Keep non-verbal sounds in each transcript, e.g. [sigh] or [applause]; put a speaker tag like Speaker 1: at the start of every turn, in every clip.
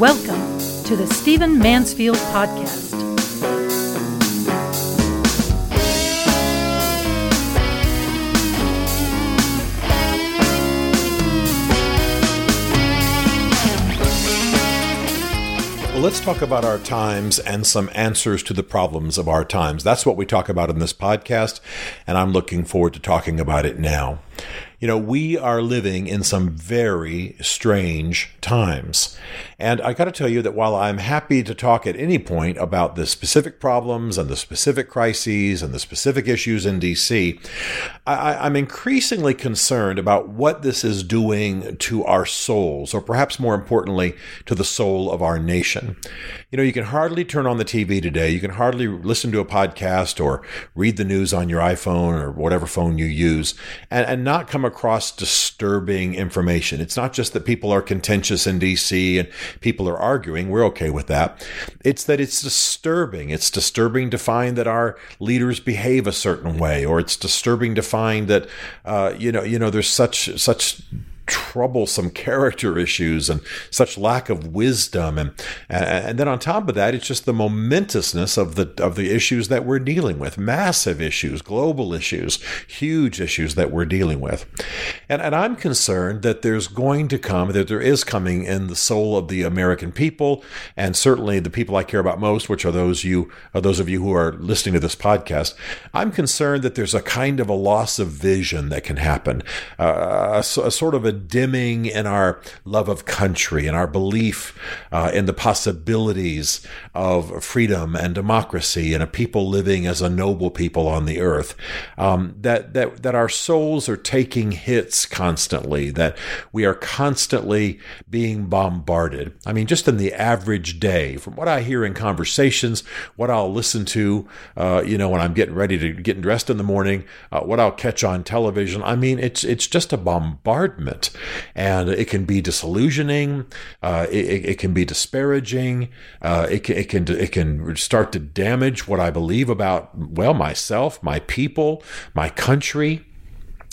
Speaker 1: Welcome to the Stephen Mansfield Podcast.
Speaker 2: Well, let's talk about our times and some answers to the problems of our times. That's what we talk about in this podcast, and I'm looking forward to talking about it now. You know, we are living in some very strange times. And I got to tell you that while I'm happy to talk at any point about the specific problems and the specific crises and the specific issues in DC, I, am increasingly concerned about what this is doing to our souls, or perhaps more importantly, to the soul of our nation. You know, you can hardly turn on the TV today. You can hardly listen to a podcast or read the news on your iPhone or whatever phone you use and, and not come across disturbing information. It's not just that people are contentious in DC and people are arguing. We're okay with that. It's that it's disturbing. It's disturbing to find that our leaders behave a certain way, or it's disturbing to find that, uh, you know, you know, there's such, such troublesome character issues and such lack of wisdom. And and then on top of that it's just the momentousness of the of the issues that we're dealing with. Massive issues global issues huge issues that we're dealing with and and I'm concerned that there's going to come that there is coming in the soul of the American people and certainly the people I care about most which are those you are those of you who are listening to this podcast I'm concerned that there's a kind of a loss of vision that can happen uh, a, a sort of a dimming in our love of country and our belief uh, in the possibilities of freedom and democracy and a people living as a noble people on the earth. Um, that that that our souls are taking hits constantly. That we are constantly being bombarded. I mean, just in the average day, from what I hear in conversations, what I'll listen to, uh, you know, when I'm getting ready to getting dressed in the morning, uh, what I'll catch on television. I mean, it's it's just a bombardment and it can be disillusioning. Uh, it, it, can be disparaging. Uh, it, can, it can it can start to damage what I believe about well myself, my people, my country.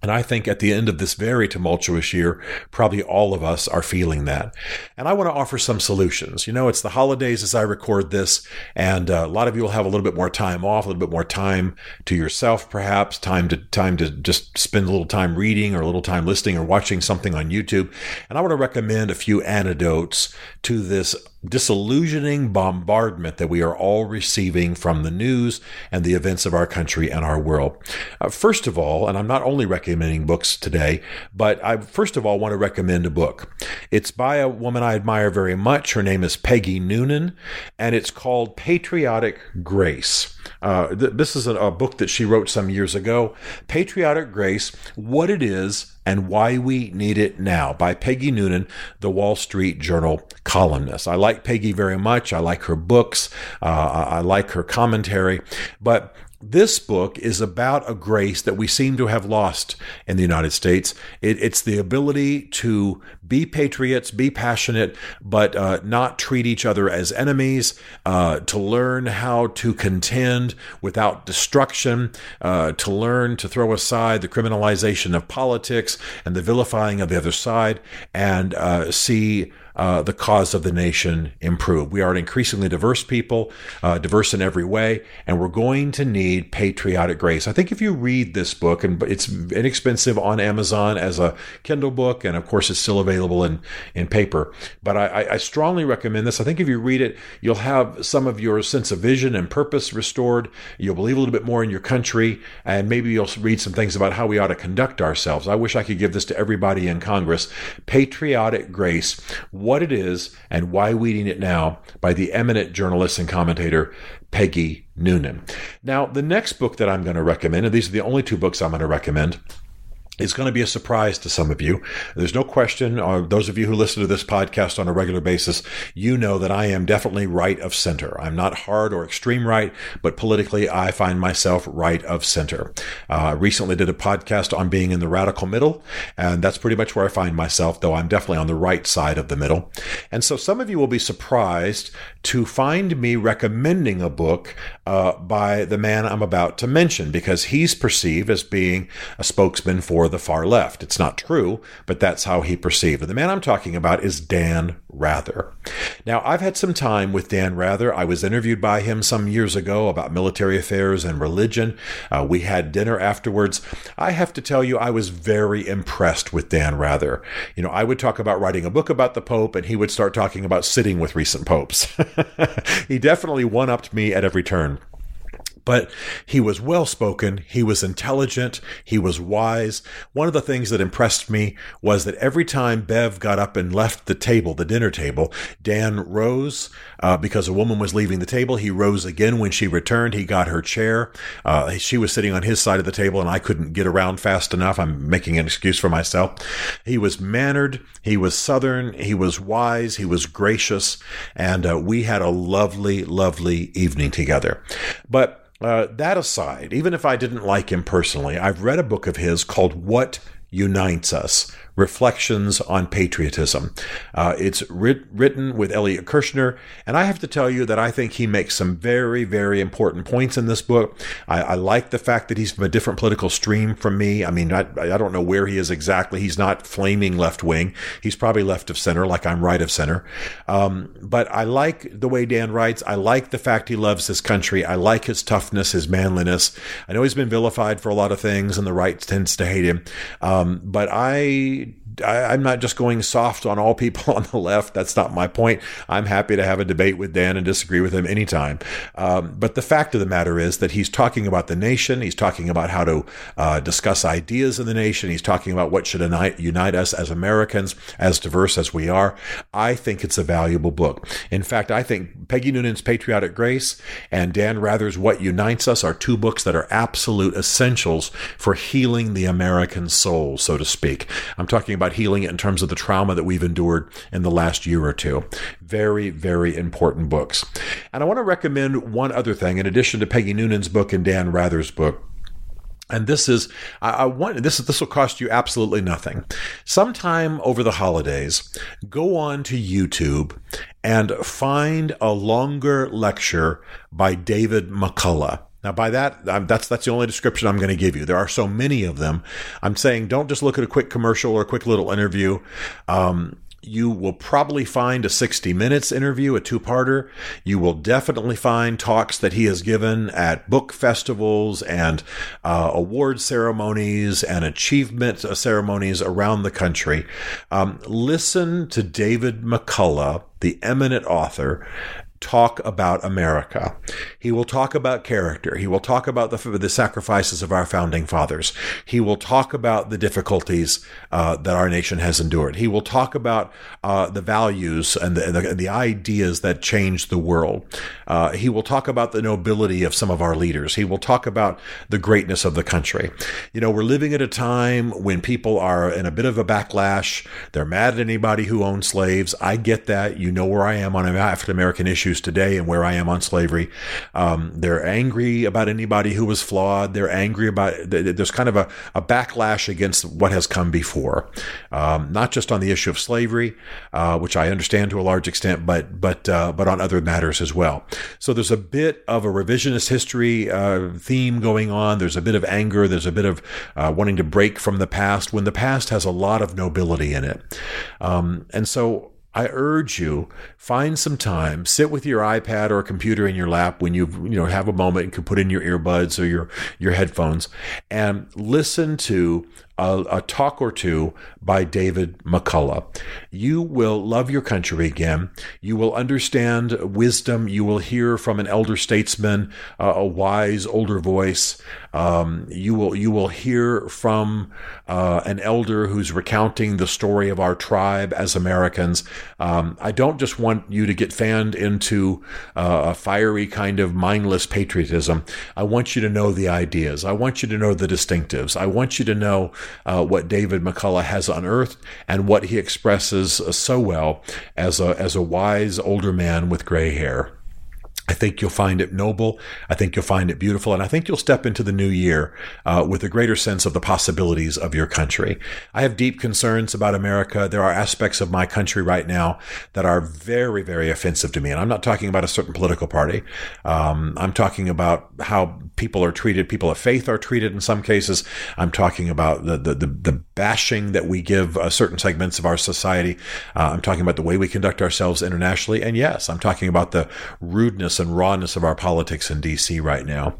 Speaker 2: And I think at the end of this very tumultuous year, probably all of us are feeling that. And I want to offer some solutions. You know, it's the holidays as I record this, and uh, a lot of you will have a little bit more time off, a little bit more time to yourself, perhaps time to time to just spend a little time reading or a little time listening or watching something on YouTube. And I want to recommend a few antidotes to this disillusioning bombardment that we are all receiving from the news and the events of our country and our world. Uh, first of all, and I'm not only recommending books today, but I first of all want to recommend a book. It's by a woman I admire very much. Her name is Peggy Noonan, and it's called Patriotic Grace. Uh, th- this is a, a book that she wrote some years ago. Patriotic Grace, What It Is and Why We Need It Now by Peggy Noonan, the Wall Street Journal columnist. I like Peggy very much. I like her books. Uh, I like her commentary. But this book is about a grace that we seem to have lost in the United States. It, it's the ability to be patriots, be passionate, but uh, not treat each other as enemies, uh, to learn how to contend without destruction, uh, to learn to throw aside the criminalization of politics and the vilifying of the other side, and uh, see uh, the cause of the nation improve. We are an increasingly diverse people, uh, diverse in every way, and we're going to need patriotic grace. I think if you read this book, and it's inexpensive on Amazon as a Kindle book, and of course it's still available in, in paper, but I, I strongly recommend this. I think if you read it, you'll have some of your sense of vision and purpose restored. You'll believe a little bit more in your country, and maybe you'll read some things about how we ought to conduct ourselves. I wish I could give this to everybody in Congress. Patriotic Grace what It Is and Why We Need It Now by the eminent journalist and commentator Peggy Noonan. Now, the next book that I'm going to recommend, and these are the only two books I'm going to recommend, it's going to be a surprise to some of you. There's no question, uh, those of you who listen to this podcast on a regular basis, you know that I am definitely right of center. I'm not hard or extreme right, but politically, I find myself right of center. Uh, recently did a podcast on being in the radical middle, and that's pretty much where I find myself, though I'm definitely on the right side of the middle. And so some of you will be surprised to find me recommending a book uh, by the man I'm about to mention, because he's perceived as being a spokesman for the far left. It's not true, but that's how he perceived. And the man I'm talking about is Dan Rather. Now, I've had some time with Dan Rather. I was interviewed by him some years ago about military affairs and religion. Uh, we had dinner afterwards. I have to tell you, I was very impressed with Dan Rather. You know, I would talk about writing a book about the Pope, and he would start talking about sitting with recent popes. [laughs] he definitely one upped me at every turn. But he was well spoken, he was intelligent, he was wise. One of the things that impressed me was that every time Bev got up and left the table, the dinner table, Dan rose uh, because a woman was leaving the table. He rose again when she returned. He got her chair. Uh, she was sitting on his side of the table, and I couldn't get around fast enough. I'm making an excuse for myself. He was mannered, he was southern, he was wise, he was gracious, and uh, we had a lovely, lovely evening together. But uh, that aside, even if I didn't like him personally, I've read a book of his called What Unites Us Reflections on Patriotism. Uh, it's writ- written with Elliot Kirschner, and I have to tell you that I think he makes some very, very important points in this book. I, I like the fact that he's from a different political stream from me. I mean, I, I don't know where he is exactly. He's not flaming left wing. He's probably left of center, like I'm right of center. Um, but I like the way Dan writes. I like the fact he loves his country. I like his toughness, his manliness. I know he's been vilified for a lot of things, and the right tends to hate him. Um, but I Agreed I, am not just going soft on all people [laughs] on the left. That's not my point. I'm happy to have a debate with Dan and disagree with him anytime. Um, but the fact of the matter is that he's talking about the nation. He's talking about how to uh, discuss ideas in the nation. He's talking about what should unite, unite us as Americans, as diverse as we are. I think it's a valuable book. In fact, I think Peggy Noonan's Patriotic Grace and Dan Rather's What Unites Us are two books that are absolute essentials for healing the American soul, so to speak. I'm talking about about healing it in terms of the trauma that we've endured in the last year or two. Very, very important books. And I want to recommend one other thing in addition to Peggy Noonan's book and Dan Rather's book. And this is, I, I want this. This will cost you absolutely nothing. Sometime over the holidays, go on to YouTube and find a longer lecture by David McCullough. Now, by that, that's that's the only description I'm going to give you. There are so many of them. I'm saying don't just look at a quick commercial or a quick little interview. Um, you will probably find a 60 minutes interview, a two parter. You will definitely find talks that he has given at book festivals and uh, award ceremonies and achievement ceremonies around the country. Um, listen to David McCullough, the eminent author, talk about America. He will talk about character. He will talk about the, the sacrifices of our founding fathers. He will talk about the difficulties uh, that our nation has endured. He will talk about uh, the values and the, the, the, ideas that changed the world. Uh, he will talk about the nobility of some of our leaders. He will talk about the greatness of the country. You know, we're living at a time when people are in a bit of a backlash. They're mad at anybody who owns slaves. I get that. You know where I am on African American issues issues today and where I am on slavery. Um, they're angry about anybody who was flawed. They're angry about, there's kind of a, a backlash against what has come before. Um, not just on the issue of slavery, uh, which I understand to a large extent, but, but, uh, but on other matters as well. So there's a bit of a revisionist history uh, theme going on. There's a bit of anger. There's a bit of uh, wanting to break from the past when the past has a lot of nobility in it. Um, and so I urge you find some time, sit with your iPad or computer in your lap when you you know have a moment and can put in your earbuds or your your headphones and listen to a, a, talk or two by David McCullough. You will love your country again. You will understand wisdom. You will hear from an elder statesman, uh, a wise older voice. Um, you will you will hear from uh, an elder who's recounting the story of our tribe as Americans. Um, I don't just want you to get fanned into uh, a fiery kind of mindless patriotism. I want you to know the ideas. I want you to know the distinctives. I want you to know uh, what David McCullough has unearthed and what he expresses uh, so well as a as a wise older man with gray hair. I think you'll find it noble. I think you'll find it beautiful. And I think you'll step into the new year uh, with a greater sense of the possibilities of your country. I have deep concerns about America. There are aspects of my country right now that are very, very offensive to me. And I'm not talking about a certain political party. Um, I'm talking about how people are treated, people of faith are treated in some cases. I'm talking about the, the, the, the bashing that we give uh, certain segments of our society. Uh, I'm talking about the way we conduct ourselves internationally. And yes, I'm talking about the rudeness and rawness of our politics in DC right now.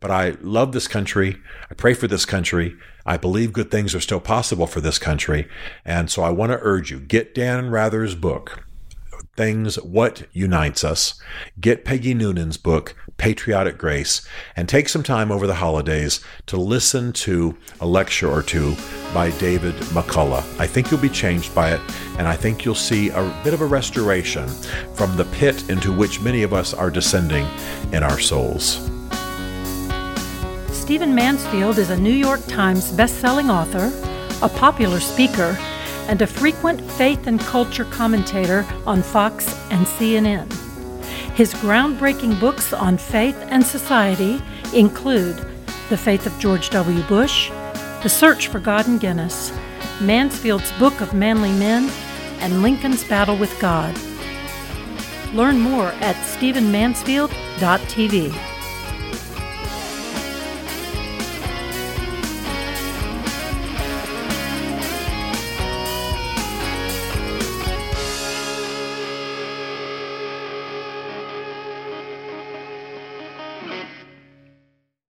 Speaker 2: But I love this country. I pray for this country. I believe good things are still possible for this country. And so I want to urge you get Dan Rather's book, Things What Unites Us. Get Peggy Noonan's book, Patriotic Grace, and take some time over the holidays to listen to a lecture or two by David McCullough. I think you'll be changed by it, and I think you'll see a bit of a restoration from the pit into which many of us are descending in our souls.
Speaker 1: Stephen Mansfield is a New York Times bestselling author, a popular speaker, and a frequent faith and culture commentator on Fox and CNN. His groundbreaking books on faith and society include The Faith of George W. Bush, The Search for God in Guinness, Mansfield's Book of Manly Men, and Lincoln's Battle with God. Learn more at stephenmansfield.tv.